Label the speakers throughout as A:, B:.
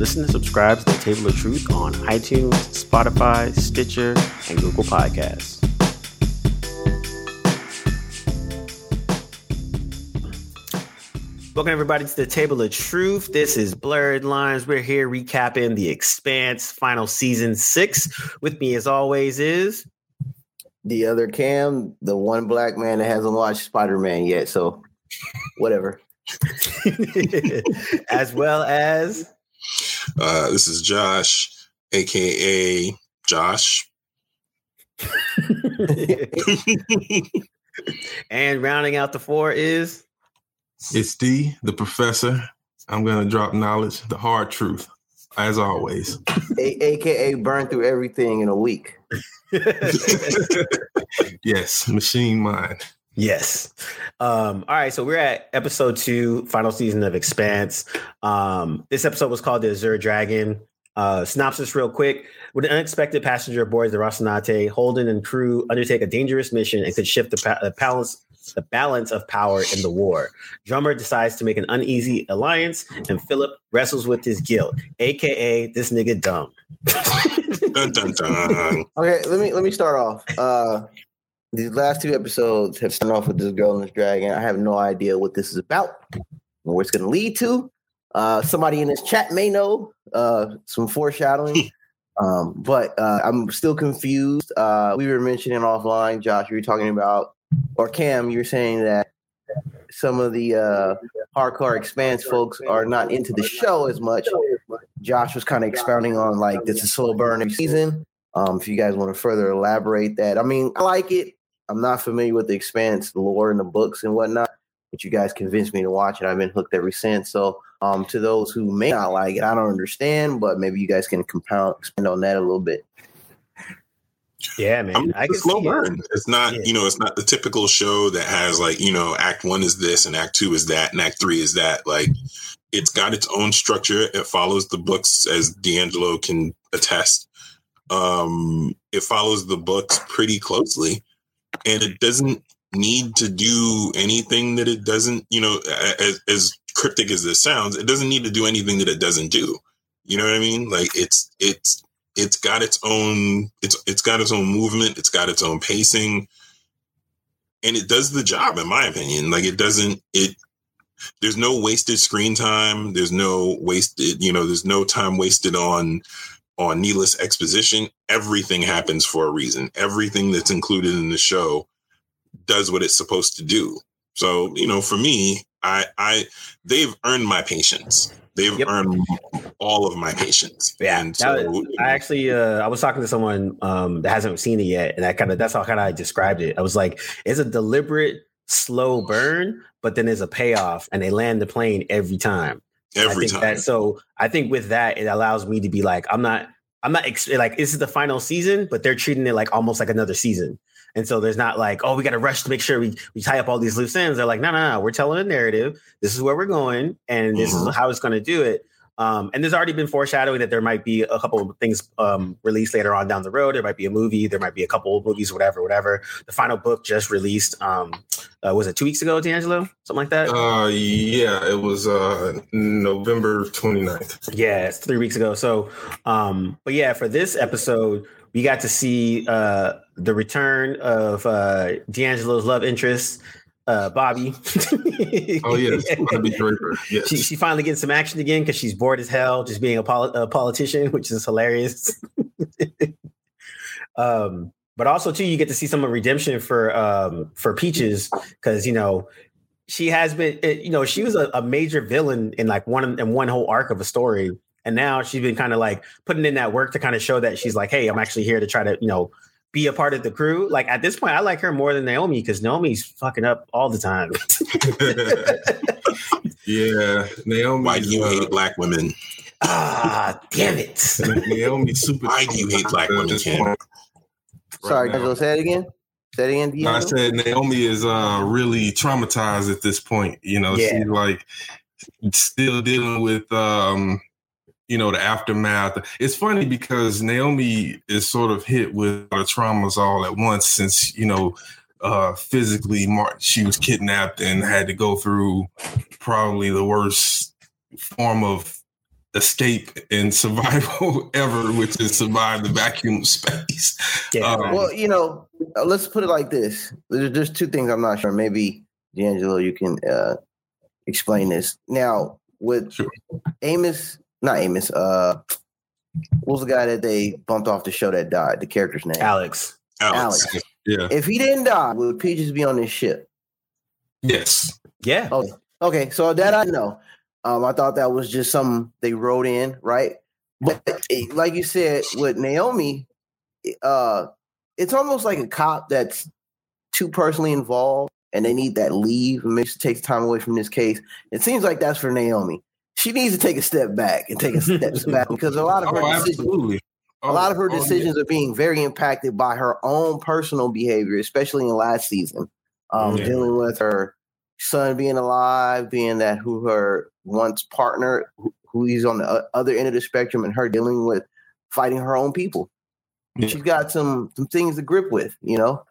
A: Listen and subscribe to the Table of Truth on iTunes, Spotify, Stitcher, and Google Podcasts. Welcome, everybody, to the Table of Truth. This is Blurred Lines. We're here recapping The Expanse final season six. With me, as always, is
B: the other Cam, the one black man that hasn't watched Spider Man yet. So, whatever.
A: as well as
C: uh, this is Josh, aka Josh.
A: and rounding out the four is
D: it's D, the professor. I'm gonna drop knowledge, the hard truth, as always.
B: A- AKA burn through everything in a week.
D: yes, machine mind.
A: Yes. Um, all right. So we're at episode two, final season of Expanse. Um, this episode was called The Azure Dragon. Uh, synopsis, real quick. With an unexpected passenger aboard the Rocinante, Holden and crew undertake a dangerous mission and could shift the, pa- the balance the balance of power in the war. Drummer decides to make an uneasy alliance, and Philip wrestles with his guilt, aka this nigga dumb.
C: dun, dun, dun.
B: Okay, let me let me start off. Uh, these last two episodes have started off with this girl and this dragon. I have no idea what this is about, or where it's going to lead to. Uh, somebody in this chat may know uh, some foreshadowing, um, but uh, I'm still confused. Uh, we were mentioning offline, Josh. You were talking about, or Cam, you were saying that some of the uh, hardcore expanse folks are not into the show as much. Josh was kind of expounding on like this is a slow burn season. Um, if you guys want to further elaborate that, I mean, I like it. I'm not familiar with the expanse, the lore, and the books and whatnot, but you guys convinced me to watch it. I've been hooked ever since. So, um, to those who may not like it, I don't understand, but maybe you guys can compound expand on that a little bit.
A: Yeah, man.
C: I mean, it's a slow
A: see it.
C: burn. It's not,
A: Yeah.
C: you know, it's not the typical show that has like, you know, act one is this and act two is that and act three is that. Like, it's got its own structure. It follows the books, as D'Angelo can attest. Um, it follows the books pretty closely, and it doesn't need to do anything that it doesn't, you know, as, as cryptic as this sounds, it doesn't need to do anything that it doesn't do. You know what I mean? Like it's it's it's got its own it's it's got its own movement, it's got its own pacing, and it does the job in my opinion. Like it doesn't it there's no wasted screen time, there's no wasted, you know, there's no time wasted on on needless exposition. Everything happens for a reason. Everything that's included in the show does what it's supposed to do. So, you know, for me, I I they've earned my patience. They've
A: Yep.
C: earned all of my patience.
A: Yeah,
C: and so
A: was- I actually uh, I was talking to someone um, that hasn't seen it yet, and I kind of that's how kind of I described it. I was like, it's a deliberate slow burn, but then there's a payoff, and they land the plane every time. I
C: every
A: think
C: time.
A: That, so I think with that, it allows me to be like, I'm not, I'm not ex- like this is the final season, but they're treating it like almost like another season. And so there's not like, oh, we got to rush to make sure we, we tie up all these loose ends. They're like, no, no, no, we're telling a narrative. This is where we're going, and this
C: Mhm.
A: is how it's going to do it. Um, and there's already been foreshadowing that there might be a couple of things um, released later on down the road. There might be a movie. There might be a couple of movies, whatever, whatever. The final book just released. Um, uh, was it two weeks ago, D'Angelo? Something like that.
D: Uh, yeah, it was uh November 29th.
A: Yeah, it's three weeks ago. So, um, but yeah, for this episode, we got to see uh the return of uh D'Angelo's love interest, uh Bobby.
D: Oh yes, Bobby Draper. Yes.
A: She, she finally getting some action again because she's bored as hell just being a, poli- a politician, which is hilarious. um, but also too, you get to see some of redemption for um for Peaches because you know she has been you know she was a, a major villain in like one in one whole arc of a story, and now she's been kind of like putting in that work to kind of show that she's like, hey, I'm actually here to try to you know be a part of the crew. Like at this point, I like her more than Naomi because Naomi's fucking up all the time.
D: yeah, Naomi.
C: Why do you
D: uh,
C: hate black women?
A: ah, damn it.
D: Naomi super.
C: Why do you hate black women,
D: this
B: Sorry,
D: right now.
B: Angelo, say it again. Say it again.
D: I said Naomi is uh really traumatized at this point. You know,
A: Yeah.
D: she's like still dealing with um you know the aftermath. It's funny because Naomi is sort of hit with a lot of traumas all at once since you know uh physically she was kidnapped and had to go through probably the worst form of escape and survival ever, which is survive the vacuum of space.
A: Yeah,
D: Um.
B: Well, you know, uh, let's put it like this. There's, there's two things I'm not sure. Maybe D'Angelo, you can uh, explain this. Now, with
D: Sure.
B: Amos, not Amos. Uh, what was the guy that they bumped off the show that died? The character's name,
A: Alex.
C: Alex.
B: Alex.
D: Yeah.
B: If he didn't die, would Peaches be on this ship?
D: Yes.
A: Yeah.
B: Okay. Okay. So that I know. Um, I thought that was just something they wrote in, right? But it- like you said, with Naomi, uh, it's almost like a cop that's too personally involved and they need that leave and makes takes time away from this case. It seems like that's for Naomi. She needs to take a step back and take a step back because a lot of her
D: Oh,
B: decisions,
D: absolutely.
B: a lot of her
D: Oh, yeah.
B: decisions are being very impacted by her own personal behavior, especially in last season. Um,
A: Yeah.
B: Dealing with her son being alive, being that who her once partner, who, who he's on the other end of the spectrum, and her dealing with fighting her own people.
D: Yeah.
B: She's got some some things to grip with, you know.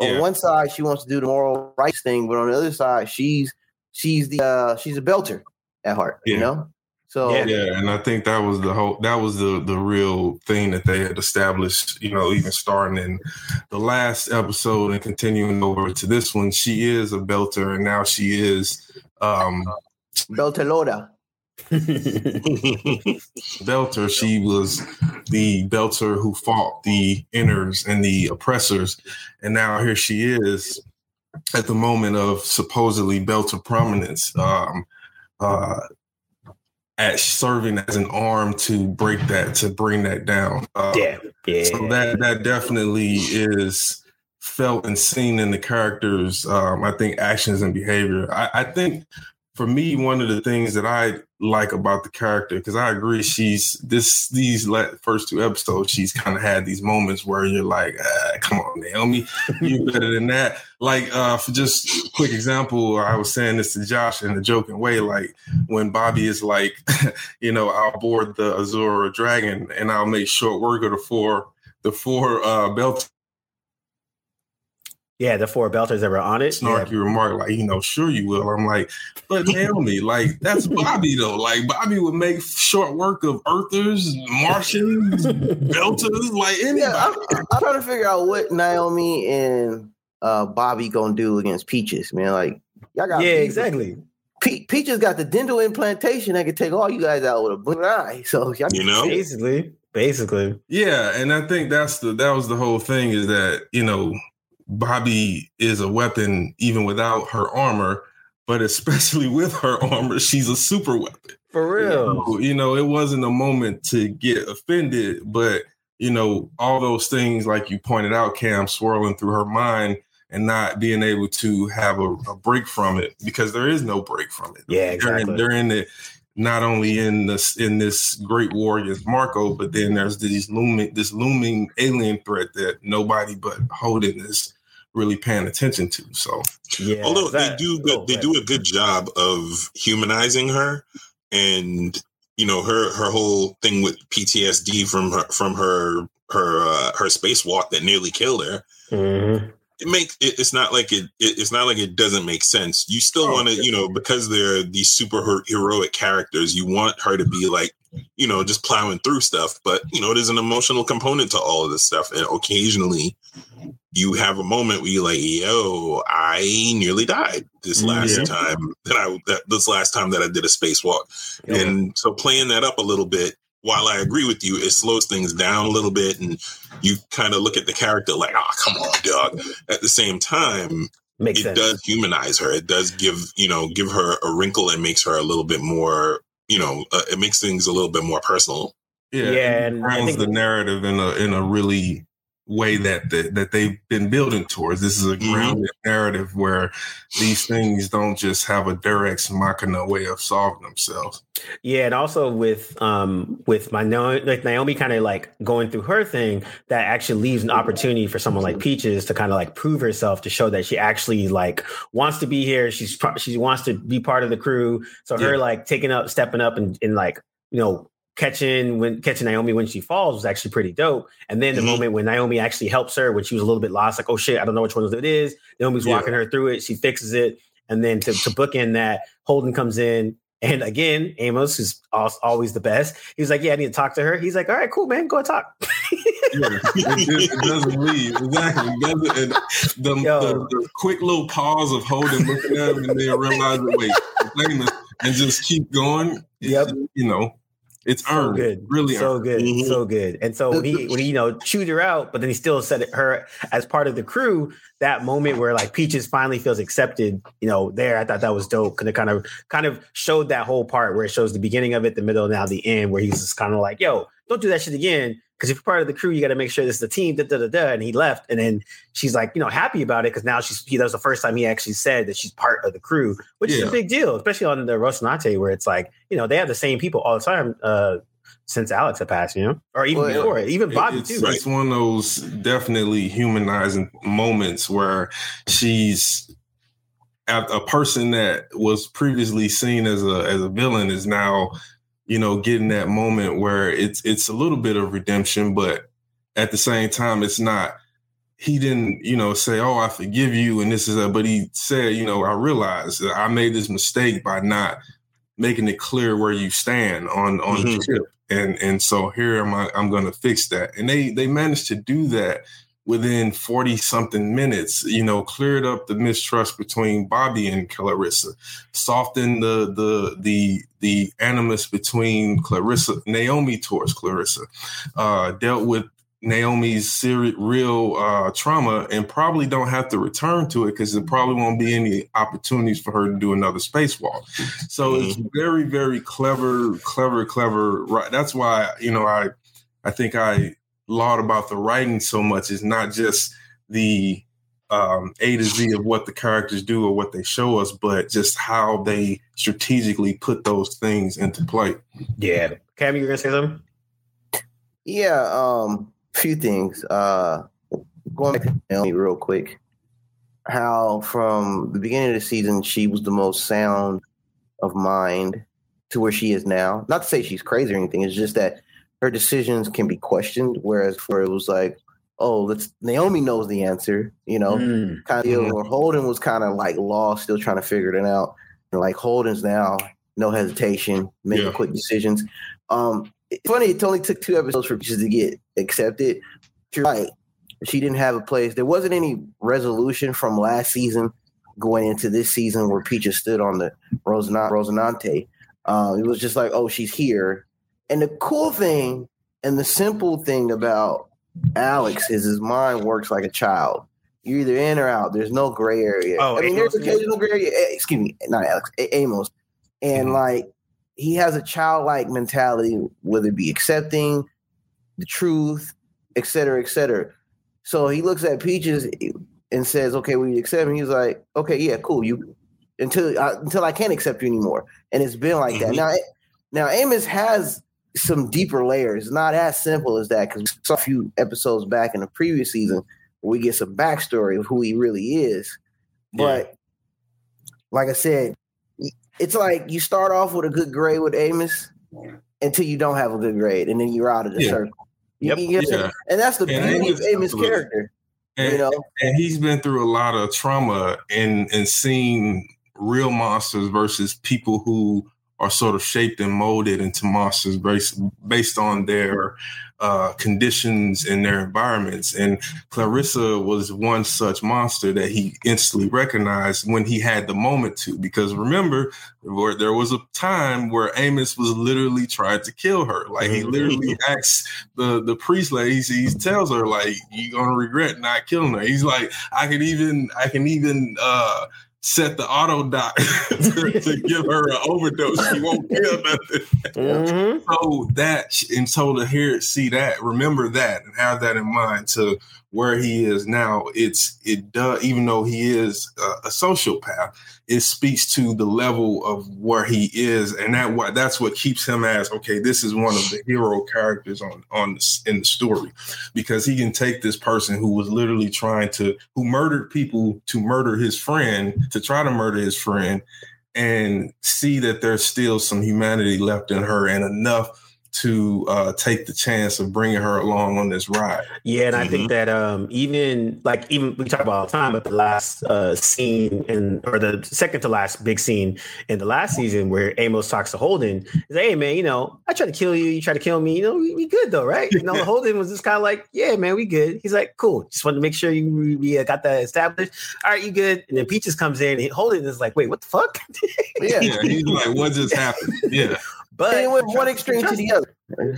B: On one side, she wants to do the moral rights thing, but on the other side, she's she's the uh, she's a belter at heart, you know. So
A: Yeah.
D: Yeah, and I think that was the whole that was the the real thing that they had established, you know, even starting in the last episode and continuing over to this one. She is a belter and now she is um
B: belter Loda.
D: belter. She was the belter who fought the inners and the oppressors. And now here she is at the moment of supposedly belter prominence. Um uh at serving as an arm to break that to bring that down. Uh,
A: yeah. Yeah.
D: so that that definitely is felt and seen in the characters. Um, I think actions and behavior. I, I think for me, one of the things that I like about the character, because I agree, she's this these first two episodes, she's kind of had these moments where you're like, ah, "Come on, Naomi, you're better than that." Like, uh, for just a quick example, I was saying this to Josh in a joking way, like when Bobby is like, you know, I'll board the Azure Dragon and I'll make short work of the four the four uh belt
A: yeah. The four belters that were on it.
D: snarky remark like you know sure you will i'm like but naomi like that's bobby though like bobby would make short work of earthers martians belters like anybody
B: Yeah, I'm, I'm trying to figure out what Naomi and uh, Bobby gonna do against Peaches, man. Like y'all got
A: Yeah, exactly.
B: Pe- Peaches got the dental implantation that could take all you guys out with a blink of eye. So y'all
C: You know?
A: Basically. Basically.
D: Yeah, and I think that's the that was the whole thing is that you know Bobby is a weapon even without her armor, but especially with her armor, she's a super weapon.
A: For real.
D: You know, it wasn't a moment to get offended, but you know, all those things like you pointed out, Cam, swirling through her mind and not being able to have a, a break from it because there is no break from it.
A: Yeah, exactly.
D: they're in it not only in this in this great war against Marco, but then there's these looming this looming alien threat that nobody but Holden is really paying attention to. So
A: Yeah.
C: Although
A: that-
C: they do
A: oh,
C: they
A: right.
C: do a good job of humanizing her, and you know her her whole thing with PTSD from her from her her uh, her spacewalk that nearly killed her.
A: Mhm.
C: It makes it, it's not like it, it it's not like it doesn't make sense. You still
D: Oh,
C: want to you know because they're these super heroic characters. You want her to be like you know just plowing through stuff, but you know there's an emotional component to all of this stuff, and occasionally you have a moment where you're like, "Yo, I nearly died this last
D: Yeah.
C: time that I that this last time that I did a spacewalk."
A: Yeah.
C: And so playing that up a little bit, while I agree with you, it slows things down a little bit, and you kind of look at the character like, "Ah, come on, dog." At the same time,
A: Makes
C: it
A: sense.
C: does humanize her. It does give you know give her a wrinkle and makes her a little bit more. You know, uh, it makes things a little bit more personal.
D: yeah,
A: Yeah,
D: it
A: and I
D: grounds
A: think-
D: the narrative in a in a really way that that, that they've been building towards. This is a
C: Mhm.
D: grounded narrative where these things don't just have a Deus ex Machina way of solving themselves.
A: Yeah, and also with um with my like Naomi kind of like going through her thing, that actually leaves an opportunity for someone like Peaches to kind of like prove herself to show that she actually like wants to be here. She's she wants to be part of the crew. So her
D: Yeah.
A: like taking up, stepping up, and, and like you know catching when catching Naomi when she falls was actually pretty dope. And then the
C: Mhm.
A: moment when Naomi actually helps her, when she was a little bit lost, like oh shit, I don't know which one it is. Naomi's
D: Yeah.
A: walking her through it. She fixes it, and then to to bookend that, Holden comes in And again, Amos, who's always the best, he's like, "Yeah, I need to talk to her." He's like, "All right, cool, man, go talk."
D: yeah, it, it, doesn't leave exactly. It doesn't, and the, the, the, quick little pause of holding, looking at him, and then realizing, wait, and just keep going.
A: Yep,
D: you know, it's
A: so
D: earned.
A: good,
D: really,
A: so
D: earned.
A: good,
C: Mhm.
A: so good. And so when he when he you know chewed her out, but then he still said it, her as part of the crew. That moment where like Peaches finally feels accepted, you know, there I thought that was dope because it kind of kind of showed that whole part where it shows the beginning of it, the middle, now the end, where he's just kind of like, "Yo, don't do that shit again." Because if you're part of the crew, you got to make sure this is the team. Da, da, da, da. And he left, and then she's like, you know, happy about it because now she's. He, that was the first time he actually said that she's part of the crew, which is a big deal, especially on the Rocinante, where it's like, you know, they have the same people all the time. Uh, since Alex had passed, you know, or even
B: Well, yeah.
A: before, even Bobby
D: it's,
A: too.
D: it's one of those definitely humanizing moments where she's a, a person that was previously seen as a as a villain is now, you know, getting that moment where it's it's a little bit of redemption, but at the same time, it's not. He didn't, you know, say, "Oh, I forgive you," and this is a. But he said, "You know, I realized that I made this mistake by not making it clear where you stand on on the
C: Mhm.
D: ship." and and so here am I I'm going to fix that and they they managed to do that within 40 something minutes you know cleared up the mistrust between Bobby and Clarissa softened the the the the animus between Clarissa Naomi towards Clarissa uh dealt with Naomi's real uh, trauma and probably don't have to return to it because there probably won't be any opportunities for her to do another spacewalk. So it's very, very clever, clever, clever. Right. That's why you know I, I think I laud about the writing so much. Is not just the um, A to Z of what the characters do or what they show us, but just how they strategically put those things into play.
A: yeah, Cam, you're gonna say something?
B: Yeah, um, a few things. Uh, going back to Naomi real quick. How from the beginning of the season she was the most sound of mind to where she is now. Not to say she's crazy or anything. It's just that her decisions can be questioned. Whereas for it was like, oh, let's Naomi knows the answer. You know,
A: Mm.
B: kind of or Holden was kind of like lost, still trying to figure it out. And like Holden's now, no hesitation, making
D: Yeah.
B: quick decisions. Um, it's funny, it only took two episodes for Peaches to get accepted. You're right. She didn't have a place. There wasn't any resolution from last season going into this season where Peaches stood on the Rocinante. Rocinante. Um, it was just like, oh, she's here. And the cool thing and the simple thing about Alex is his mind works like a child. You're either in or out. There's no gray area.
A: Oh,
B: I mean,
A: Amos,
B: there's occasional gray area. Eh, Excuse me, not Alex, Amos. And
A: Mm-hmm.
D: Mhm.
B: like, he has a childlike mentality, whether it be accepting the truth, et cetera, et cetera. So he looks at Peaches and says, "Okay, will you accept me?" He's like, "Okay, yeah, cool. You until uh, until I can't accept you anymore." And it's been like that.
C: Mhm.
B: Now, now Amos has some deeper layers. It's not as simple as that because we saw a few episodes back in the previous season where we get some backstory of who he really is. But like I said, it's like you start off with a good grade with Amos until you don't have a good grade, and then you're out of the
D: Yeah.
B: circle. You-
A: Yep.
B: you get what I'm saying?
D: Yeah.
B: And that's the
D: And
B: beauty of
D: Amos-
B: Amos' character.
D: And,
B: You know,
D: and he's been through a lot of trauma and and seeing real monsters versus people who are sort of shaped and molded into monsters based based on their uh, conditions and their environments. And Clarissa was one such monster that he instantly recognized when he had the moment to. Because remember, there was a time where Amos was literally trying to kill her. Like he literally asked the the priest lady, he tells her like, "You're gonna regret not killing her." He's like, "I can even I can even uh, set the auto doc to, to give her an overdose. She won't kill nothing."
A: Mhm.
D: so that and so to hear see that remember that and have that in mind to where he is now it's it does even though he is a, a sociopath it speaks to the level of where he is. And that what that's what keeps him as okay this is one of the hero characters on on this in the story. Because he can take this person who was literally trying to who murdered people to murder his friend to try to murder his friend and see that there's still some humanity left in her and enough to uh, take the chance of bringing her along on this ride.
A: Yeah, and mm-hmm. I think mm-hmm. that um, even like even we talk about all the time, but the last uh, scene in or the second to last big scene in the last season where Amos talks to Holden is, "Hey man, you know I tried to kill you, you tried to kill me, you know we, we good though, right?" You know Holden was just kind of like, "Yeah man, we good." He's like, "Cool, just wanted to make sure you we, we uh, got that established. All right, you good?" And then Peaches comes in, and Holden is like, "Wait, what the fuck?"
D: yeah. yeah, he's like, "What just happened?" Yeah.
B: But they went one extreme to the other.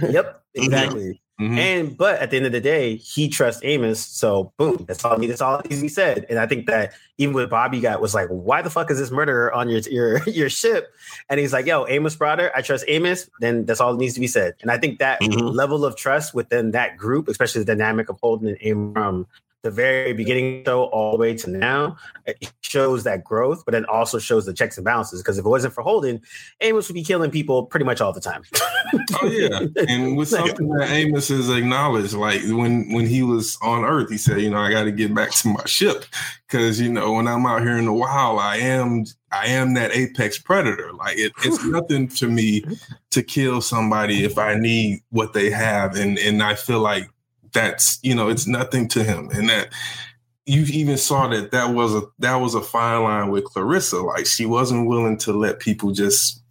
A: Yep, exactly. Mm-hmm. And but at the end of the day, he trusts Amos. So boom, that's all. That's all he said. And I think that even with Bobby got was like, why the fuck is this murderer on your your your ship? And he's like, yo, Amos brother, I trust Amos. Then that's all that needs to be said. And I think that mm-hmm. level of trust within that group, especially the dynamic of Holden and Amos from the very beginning show all the way to now it shows that growth, but then also shows the checks and balances. Because if it wasn't for Holden, Amos would be killing people pretty much all the time.
D: oh yeah, and with something that Amos has acknowledged, like when when he was on Earth, he said, you know, I got to get back to my ship because you know when I'm out here in the wild, I am I am that apex predator. Like it, it's nothing to me to kill somebody if I need what they have, and and I feel like that's you know it's nothing to him. And that you even saw that that was a that was a fine line with Clarissa. Like she wasn't willing to let people just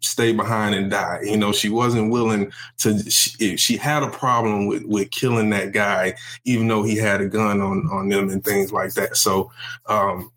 D: stay behind and die. You know she wasn't willing to she, she had a problem with with killing that guy even though he had a gun on on them and things like that. So um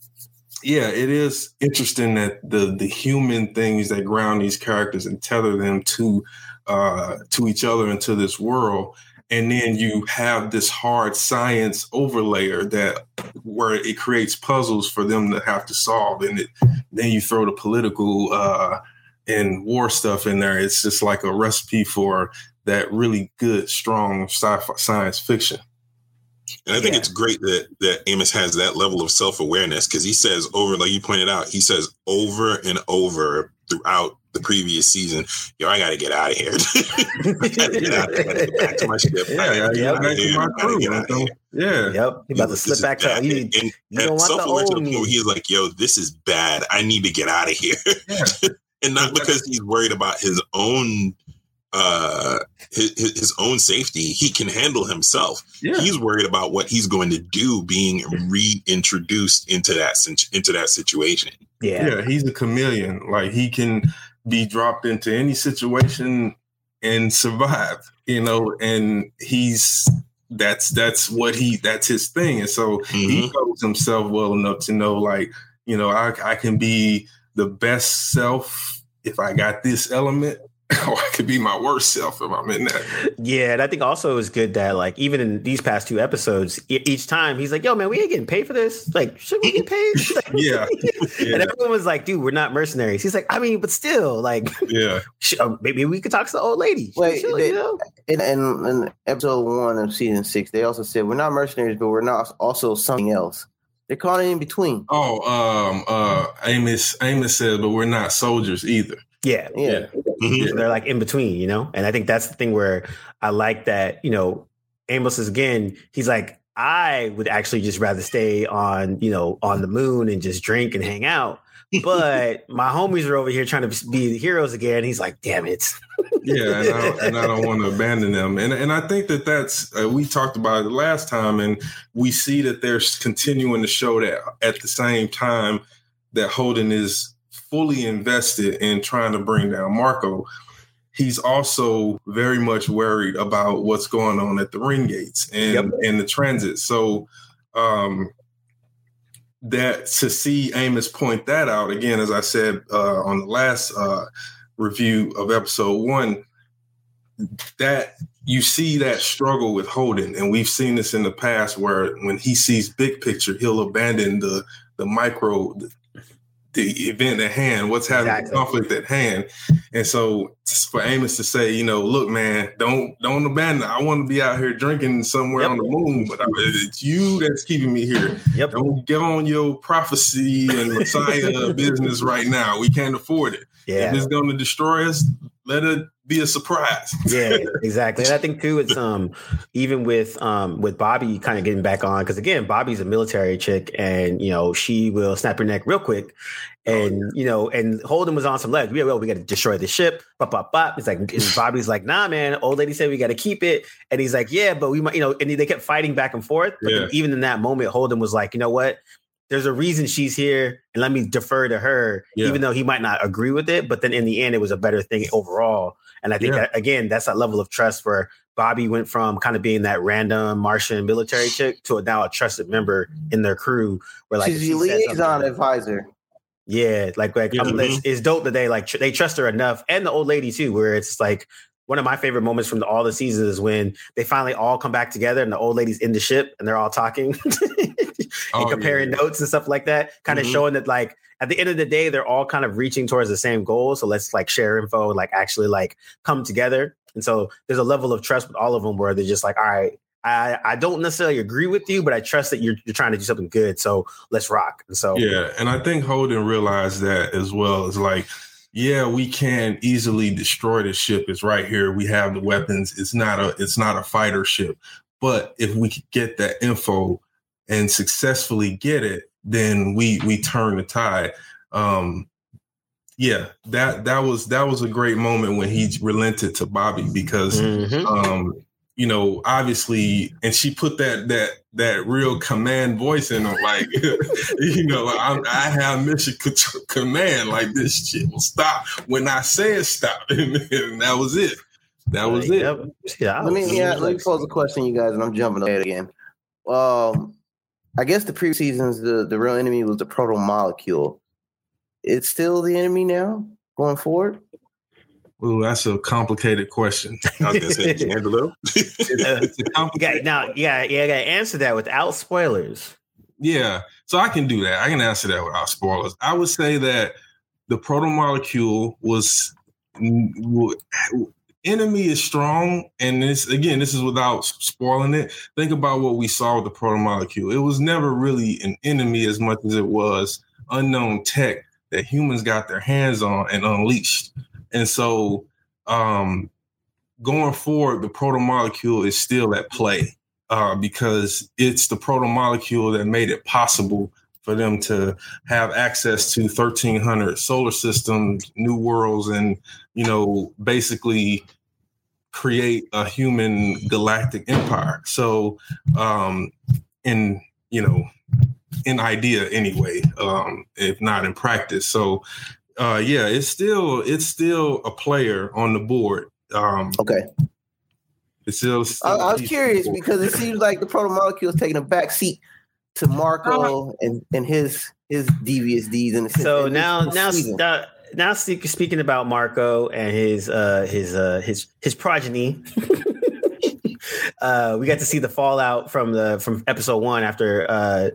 D: yeah, it is interesting that the the human things that ground these characters and tether them to uh, to each other and to this world and then you have this hard science overlayer that where it creates puzzles for them to have to solve and it, then you throw the political uh, and war stuff in there it's just like a recipe for that really good strong sci-fi science fiction
C: and I think yeah. it's great that that Amos has that level of self awareness because he says over, like you pointed out, he says over and over throughout the previous season, yo, I got to get out of here. I got to get out of here. Get back to my ship. Yeah, yeah, yeah. Back to my crew.
A: Yeah. Yep. He about to slip back to you. And, you don't want the old me.
C: He's like, yo, this is bad. I need to get out of here. Yeah. and not because he's worried about his own uh his, his own safety he can handle himself yeah. he's worried about what he's going to do being reintroduced into that into that situation
D: yeah yeah he's a chameleon like he can be dropped into any situation and survive, you know, and he's that's that's what he that's his thing. And so mm-hmm. he knows himself well enough to know like, you know, I I can be the best self if I got this element or I could be my worst self if I'm in that.
A: Yeah, and I think also it was good that like even in these past two episodes, each time he's like, "Yo, man, we ain't getting paid for this. Like, should we get paid?"
D: yeah.
A: yeah. and everyone was like, "Dude, we're not mercenaries." He's like, "I mean, but still, like,
D: yeah,
A: uh, maybe we could talk to the old lady."
B: Wait, they, you know? in, in, in episode one of season six, they also said we're not mercenaries, but we're not also something else. They're calling in between.
D: Oh, um, uh, Amos, Amos said, but we're not soldiers either.
A: Yeah, yeah. Mm-hmm. So they're like in between, you know. And I think that's the thing where I like that. You know, Amos is again. He's like, I would actually just rather stay on, you know, on the moon and just drink and hang out. But my homies are over here trying to be the heroes again. He's like, damn it.
D: yeah, and I, and I, don't want to abandon them. And and I think that that's uh, we talked about it last time, and we see that they're continuing to show that at the same time that Holden is fully invested in trying to bring down Marco, he's also very much worried about what's going on at the ring gates and yep. and the transit. So um, that to see Amos point that out again, as I said uh, on the last uh, review of episode one, that you see that struggle with Holden, and we've seen this in the past where when he sees big picture, he'll abandon the the micro the event at hand, what's having exactly. the conflict at hand. And so for Amos to say, you know, look, man, don't don't abandon. I want to be out here drinking somewhere yep. on the moon, but it's you that's keeping me here.
A: Yep.
D: Don't get on your prophecy and Messiah business right now. We can't afford it.
A: Yeah.
D: If it's going to destroy us, let it be a surprise.
A: yeah, exactly. And I think too, it's um even with um with Bobby kind of getting back on because again, Bobby's a military chick, and you know she will snap your neck real quick. And you know, and Holden was on some legs. We well, we got to destroy the ship. Bop, bop, bop. It's like Bobby's like, nah, man. Old lady said we got to keep it, and he's like, yeah, but we might, you know. And they kept fighting back and forth. But
D: Yeah.
A: even in that moment, Holden was like, you know what? There's a reason she's here, and let me defer to her,
D: Yeah.
A: even though he might not agree with it. But then in the end, it was a better thing overall. And I think
D: Yeah.
A: that, again, that's that level of trust where Bobby went from kind of being that random Martian military chick to a, now a trusted member in their crew. Where like
B: She's
A: if
B: the
A: she says
B: liaison
A: something-
B: advisor.
A: yeah, like like
D: Yeah.
A: I'm- it's, mm-hmm. it's dope that they like tr- they trust her enough, and the old lady too. Where it's like one of my favorite moments from the, all the seasons is when they finally all come back together, and the old lady's in the ship, and they're all talking and
D: Oh,
A: comparing
D: yeah.
A: notes and stuff like that, kind of
D: Mhm.
A: showing that like at the end of the day, they're all kind of reaching towards the same goal. So let's like share info, like actually like come together. And so there's a level of trust with all of them where they're just like, all right. I, I don't necessarily agree with you, but I trust that you're, you're trying to do something good. So let's rock. And so
D: Yeah, and I think Holden realized that as well. It's like, yeah, we can easily destroy the ship. It's right here. We have the weapons. It's not a it's not a fighter ship. But if we could get that info and successfully get it, then we we turn the tide. Um yeah, that that was that was a great moment when he relented to Bobby because
A: Mhm.
D: um you know obviously and she put that that that real command voice in him like you know I'm, i have mission command like this shit will stop when i say it stop and, that was it that was it
A: Yep. Yeah.
B: Let me yeah, let me pose a question, you guys, and I'm jumping ahead again. Um, I guess the previous seasons, the the real enemy was the proto molecule. It's still the enemy now going forward.
D: Ooh, that's a complicated question
C: I was gonna say
D: it's a
A: You
D: complicated
A: now, yeah, yeah, I got to answer that without spoilers.
D: Yeah, so I can do that. I can answer that without spoilers. I would say that the proto molecule was mm, enemy is strong, and this again, this is without spoiling it. Think about what we saw with the proto molecule. It was never really an enemy as much as it was unknown tech that humans got their hands on and unleashed. And so, um, going forward, the proto molecule is still at play uh, because it's the proto molecule that made it possible for them to have access to 1300 solar systems, new worlds, and you know, basically create a human galactic empire. So, um, in you know, in idea anyway, um, if not in practice. So, uh, yeah, it's still it's still a player on the board. Um,
B: Okay,
D: it's still.
B: I, I was curious because it seems like the proto molecule is taking a back seat to Marco and and his his devious deeds. And
A: So now, now, now, now, speaking about Marco and his uh, his uh, his his progeny, uh, we got to see the fallout from the from episode one after uh,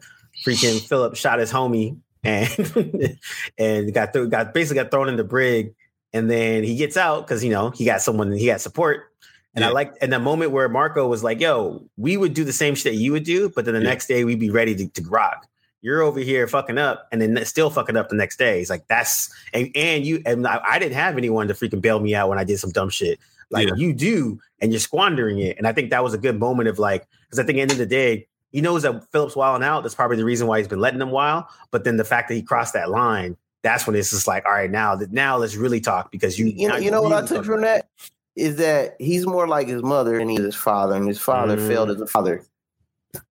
A: freaking Philip shot his homie and and got th- got basically got thrown in the brig, and then he gets out because you know he got someone he got support. And I like and the moment where Marco was like, "Yo, we would do the same shit that you would do, but then the
D: Yeah.
A: next day we'd be ready to, to rock." You're over here fucking up, and then still fucking up the next day. He's like, "That's and and you and I, I didn't have anyone to freaking bail me out when I did some dumb shit. Like
D: Yeah.
A: you do, and you're squandering it. And I think that was a good moment of like, because I think at the end of the day, he knows that Philip's wilding out. That's probably the reason why he's been letting him wild. But then the fact that he crossed that line, that's when it's just like, all right, now that now let's really talk because you
B: you know, you know what I took from that is that he's more like his mother than he is his father, and his father
A: Mm.
B: failed as a father.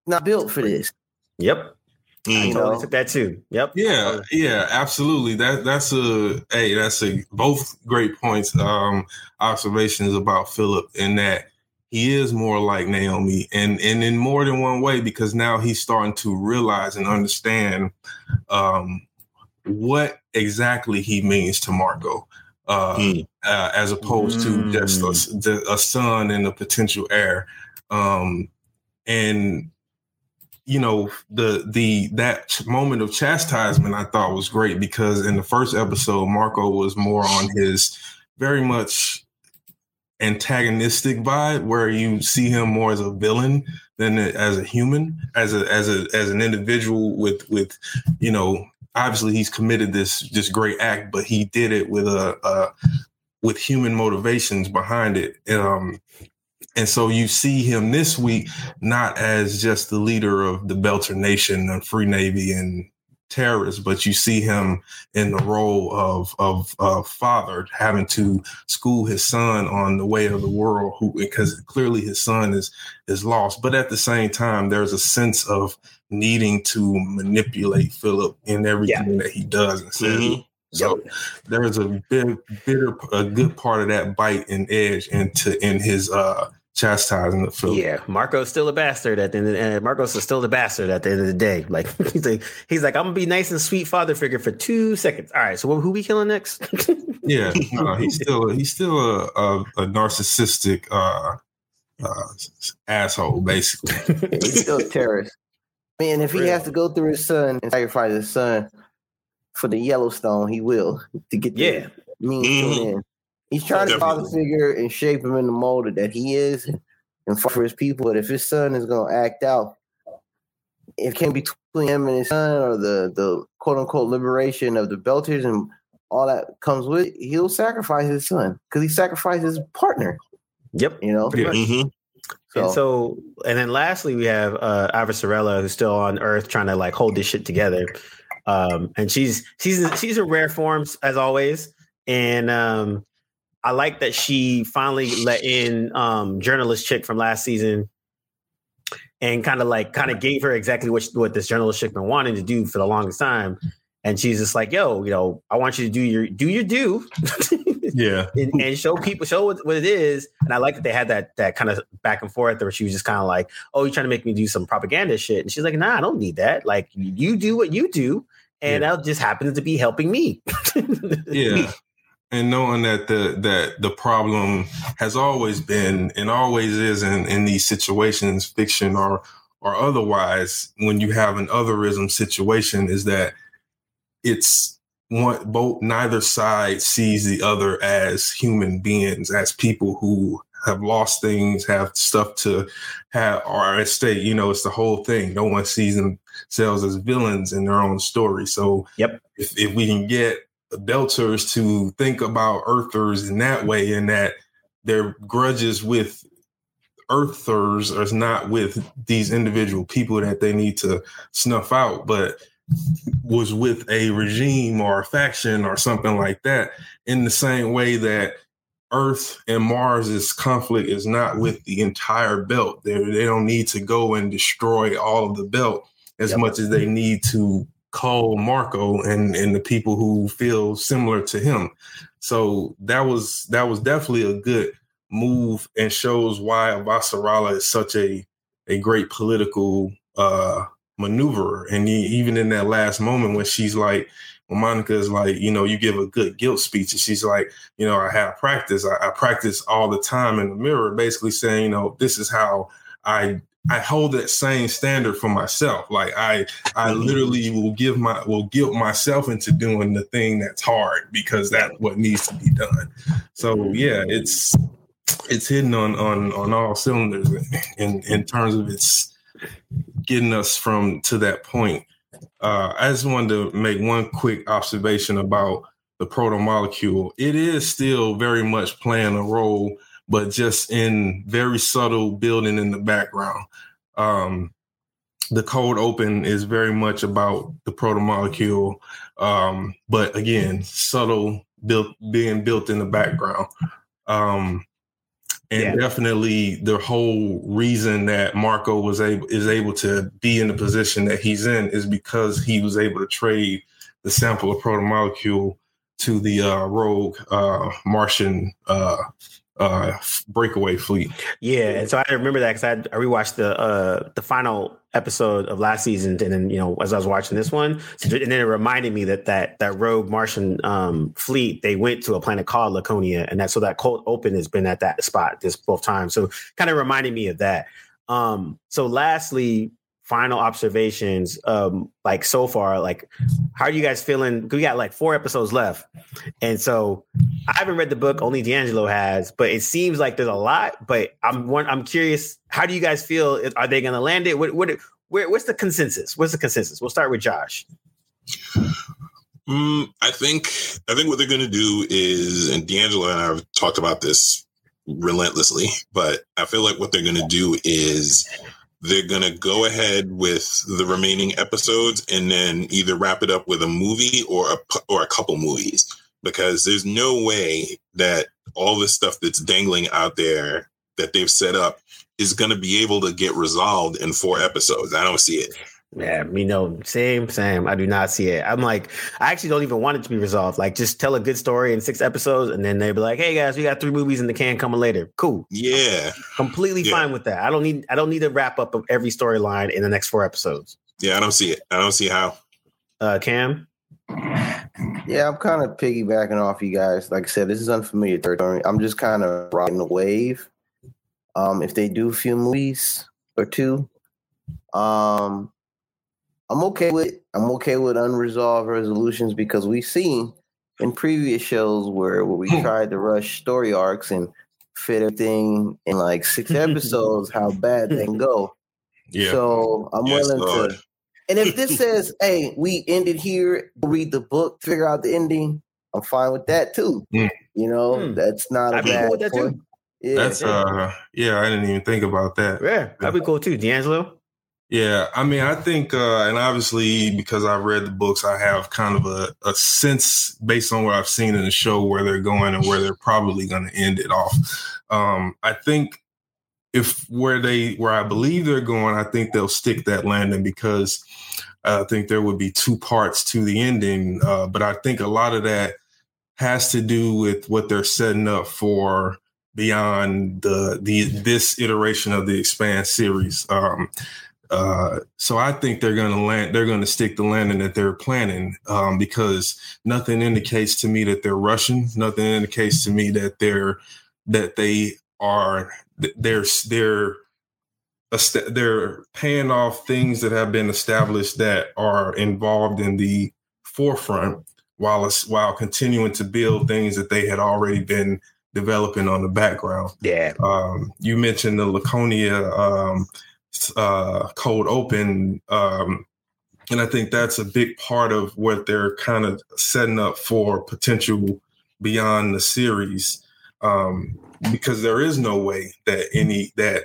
B: Not built for this.
A: Yep, I
C: Mm.
B: You
A: totally took that too. Yep.
D: Yeah, yeah, absolutely. That that's a hey, that's a both great points, um, observations about Philip in that he is more like Naomi and and in more than one way because now he's starting to realize and understand um what exactly he means to Marco. Uh,
C: Mm.
D: uh, as opposed to just a, a son and a potential heir. Um, and you know the the that moment of chastisement I thought was great because in the first episode Marco was more on his very much antagonistic vibe where you see him more as a villain than as a human as a as a as an individual with with you know obviously he's committed this this great act but he did it with a, a with human motivations behind it. Um and so you see him this week not as just the leader of the Belter Nation and Free Navy and terrorists, but you see him in the role of of father, having to school his son on the way of the world, who because clearly his son is is lost. But at the same time, there's a sense of needing to manipulate Philip in everything yeah. that he does and says. Mm-hmm. So yep. there's a big, bitter, a good part of that bite and edge into in his uh chastising the Philip.
A: Yeah, Marco's still a bastard at the end. Of the, and Marcos is still the bastard at the end of the day. Like he's like, he's like, I'm gonna be nice and sweet father figure for two seconds. All right, so who we killing next?
D: yeah, no, he's still he's still a, a, a narcissistic uh, uh, asshole, basically.
B: he's still a terrorist. Man, if he has to go through his son and sacrifice his son for the Yellowstone, he will to get
A: yeah.
B: means mm-hmm. In. He's trying to father figure and shape him in the mold that he is and for his people. But if his son is going to act out, it can be between him and his son or the, the quote unquote liberation of the Belters and all that comes with it, he'll sacrifice his son because he sacrificed his partner.
A: Yep.
B: You know?
A: Yeah. Mm-hmm. So. And so, and then lastly, we have uh, Avasarala, who's still on Earth trying to like hold this shit together. Um, and she's she's she's in rare forms as always. And um, I like that she finally let in um, journalist chick from last season and kind of like kind of gave her exactly what what this journalist chick been wanting to do for the longest time. And she's just like, "Yo, you know, I want you to do your do your do,
D: yeah,
A: and, and, show people show what, what, it is." And I like that they had that that kind of back and forth where she was just kind of like, "Oh, you're trying to make me do some propaganda shit," and she's like, "Nah, I don't need that. Like, you do what you do, and yeah. that just happens to be helping me."
D: yeah, and knowing that the that the problem has always been and always is in, in these situations, fiction or or otherwise, when you have an otherism situation, is that it's one both neither side sees the other as human beings, as people who have lost things, have stuff to have are at stake. You know, it's the whole thing. No one sees themselves as villains in their own story. So
A: yep.
D: if, if we can get Belters to think about Earthers in that way, and that their grudges with Earthers are not with these individual people that they need to snuff out, but was with a regime or a faction or something like that. In the same way that Earth and Mars's conflict is not with the entire belt. They they don't need to go and destroy all of the belt as yep. much as they need to call Marco and and the people who feel similar to him. So that was that was definitely a good move and shows why Avasarala is such a a great political uh maneuver. And he, even in that last moment when she's like, when Monica is like, you know, you give a good guilt speech, and she's like, you know, I have practice. I, I practice all the time in the mirror, basically saying, you know, this is how I I hold that same standard for myself. Like I, I mm-hmm. literally will give my will guilt myself into doing the thing that's hard because that's what needs to be done. So yeah, it's it's hitting on on on all cylinders in in terms of its getting us from to that point. Uh, I just wanted to make one quick observation about the proto molecule. It is still very much playing a role but just in very subtle building in the background. Um, the cold open is very much about the protomolecule, um, but again, subtle built being built in the background. Um, and yeah. definitely the whole reason that Marco was able is able to be in the position that he's in is because he was able to trade the sample of protomolecule to the uh, rogue uh, Martian uh, uh, breakaway fleet.
A: Yeah, and so I remember that because I, I rewatched the uh, the final episode of last season, and then you know as I was watching this one, and then it reminded me that that that rogue Martian um, fleet they went to a planet called Laconia, and that so that cold open has been at that spot this both times. So kind of reminding me of that. Um, so lastly, final observations um like so far like how are you guys feeling? We got like four episodes left. And so i haven't read the book only d'angelo has but it seems like there's a lot but i'm one i'm curious how do you guys feel? Are they gonna land it? What what where, what's the consensus? What's the consensus? We'll start with josh.
C: Mm, i think i think what they're gonna do is and d'angelo and i have talked about this relentlessly but i feel like what they're gonna do is they're gonna go ahead with the remaining episodes and then either wrap it up with a movie or a or a couple movies because there's no way that all this stuff that's dangling out there that they've set up is going to be able to get resolved in four episodes. I don't see it.
A: Yeah, me no, same, same. I do not see it. I'm like, I actually don't even want it to be resolved. Like, just tell a good story in six episodes, and then they'd be like, "Hey guys, we got three movies in the can coming later." Cool.
C: Yeah,
A: completely yeah. fine with that. I don't need, I don't need a wrap up of every storyline in the next four episodes.
C: Yeah, I don't see it. I don't see how.
A: Uh, Cam.
B: Yeah, I'm kind of piggybacking off you guys. Like I said, this is unfamiliar territory. I'm just kind of riding the wave. Um, if they do a few movies or two, um, I'm okay with I'm okay with unresolved resolutions because we've seen in previous shows where, where we hmm. tried to rush story arcs and fit everything in like six episodes, how bad they can go. Yeah. So I'm yes, willing Lord. to. And if this says, "Hey, we ended here, read the book, figure out the ending," I'm fine with that too. Mm. You know, mm. that's not a bad. Cool
D: yeah, that's uh, yeah, I didn't even think about that.
A: Yeah, that'd be cool too, D'Angelo.
D: Yeah, I mean, I think, uh, and obviously because I've read the books, I have kind of a, a sense based on what I've seen in the show where they're going and where they're probably going to end it off. Um, I think if where they where I believe they're going, I think they'll stick that landing because I think there would be two parts to the ending. Uh, but I think a lot of that has to do with what they're setting up for beyond the the this iteration of the Expanse series. Um, uh, so I think they're going to land. They're going to stick the landing that they're planning um, because nothing indicates to me that they're rushing. Nothing indicates to me that they're that they are they're they're they're paying off things that have been established that are involved in the forefront while while continuing to build things that they had already been developing on the background.
A: Yeah.
D: Um, you mentioned the Laconia um, uh, cold open. Um, and I think that's a big part of what they're kind of setting up for potential beyond the series. Um, because there is no way that any that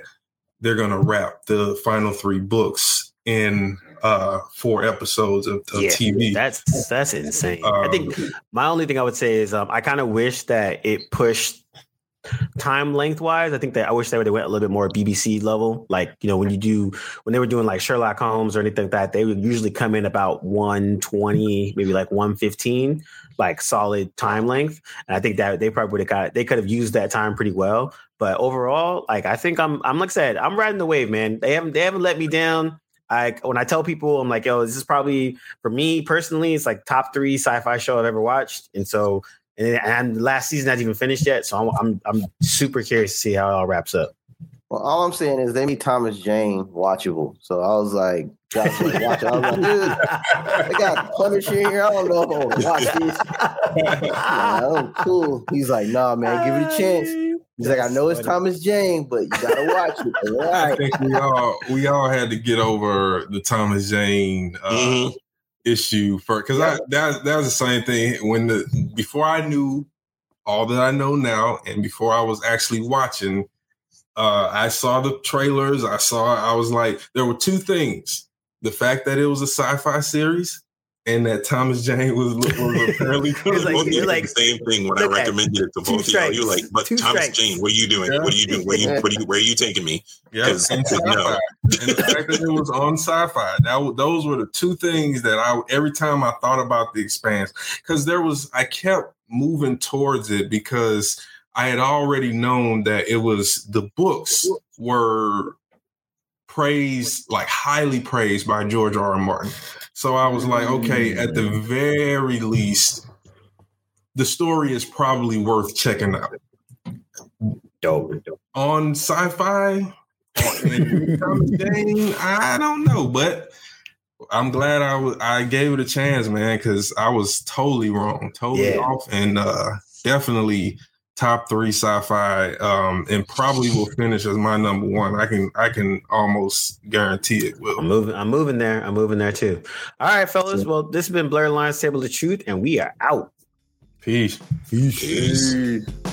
D: they're going to wrap the final three books in uh four episodes of, of yeah, TV.
A: That's that's insane. Um, I think um, my only thing I would say is um, I kind of wish that it pushed time length wise, I think that I wish they would have went a little bit more BBC level. Like, you know, when you do when they were doing like Sherlock Holmes or anything like that, they would usually come in about 120, maybe like 115, like solid time length. And I think that they probably would have got they could have used that time pretty well. But overall, like I think I'm I'm like I said, I'm riding the wave, man. They haven't they haven't let me down. I when I tell people, I'm like, yo, this is probably for me personally, it's like top three sci-fi show I've ever watched. And so and, and last season hasn't even finished yet. So I'm, I'm I'm super curious to see how it all wraps up.
B: Well, all I'm saying is they made Thomas Jane watchable. So I was like, watch it. I was like, dude, they got Punisher here. I don't know if I want to watch this. oh, cool. He's like, nah, man, give it a chance. He's like, I know it's Thomas Jane, but you gotta watch it. All right.
D: I think we all we all had to get over the Thomas Jane uh, mm-hmm issue for because yeah. I that that was the same thing when the before I knew all that I know now and before I was actually watching, uh, I saw the trailers. I saw I was like, there were two things: the fact that it was a sci-fi series and that Thomas Jane was, was apparently
C: like, you're like, the same thing when I recommended it to both of y'all. You're like, but Thomas strikes. Jane, what are you doing? Yeah. What are you doing? Where you, what are you, where are you taking me?
D: Yeah, and, and the fact that it was on Syfy, that those were the two things that I every time I thought about the Expanse, because there was I kept moving towards it because I had already known that it was the books were praised, like highly praised by George R. R. Martin. So I was like, okay, at the mm. very least, the story is probably worth checking out.
A: Dope.
D: On Syfy, I don't know, but I'm glad I was I gave it a chance, man, because I was totally wrong, totally yeah. off, and uh, definitely top three sci-fi, um, and probably will finish as my number one. I can I can almost guarantee it will.
A: I'm moving. I'm moving there. I'm moving there too. All right, fellas. Well, this has been Blurred Lines Table of Truth, and we are out.
D: Peace.
C: Peace. Peace.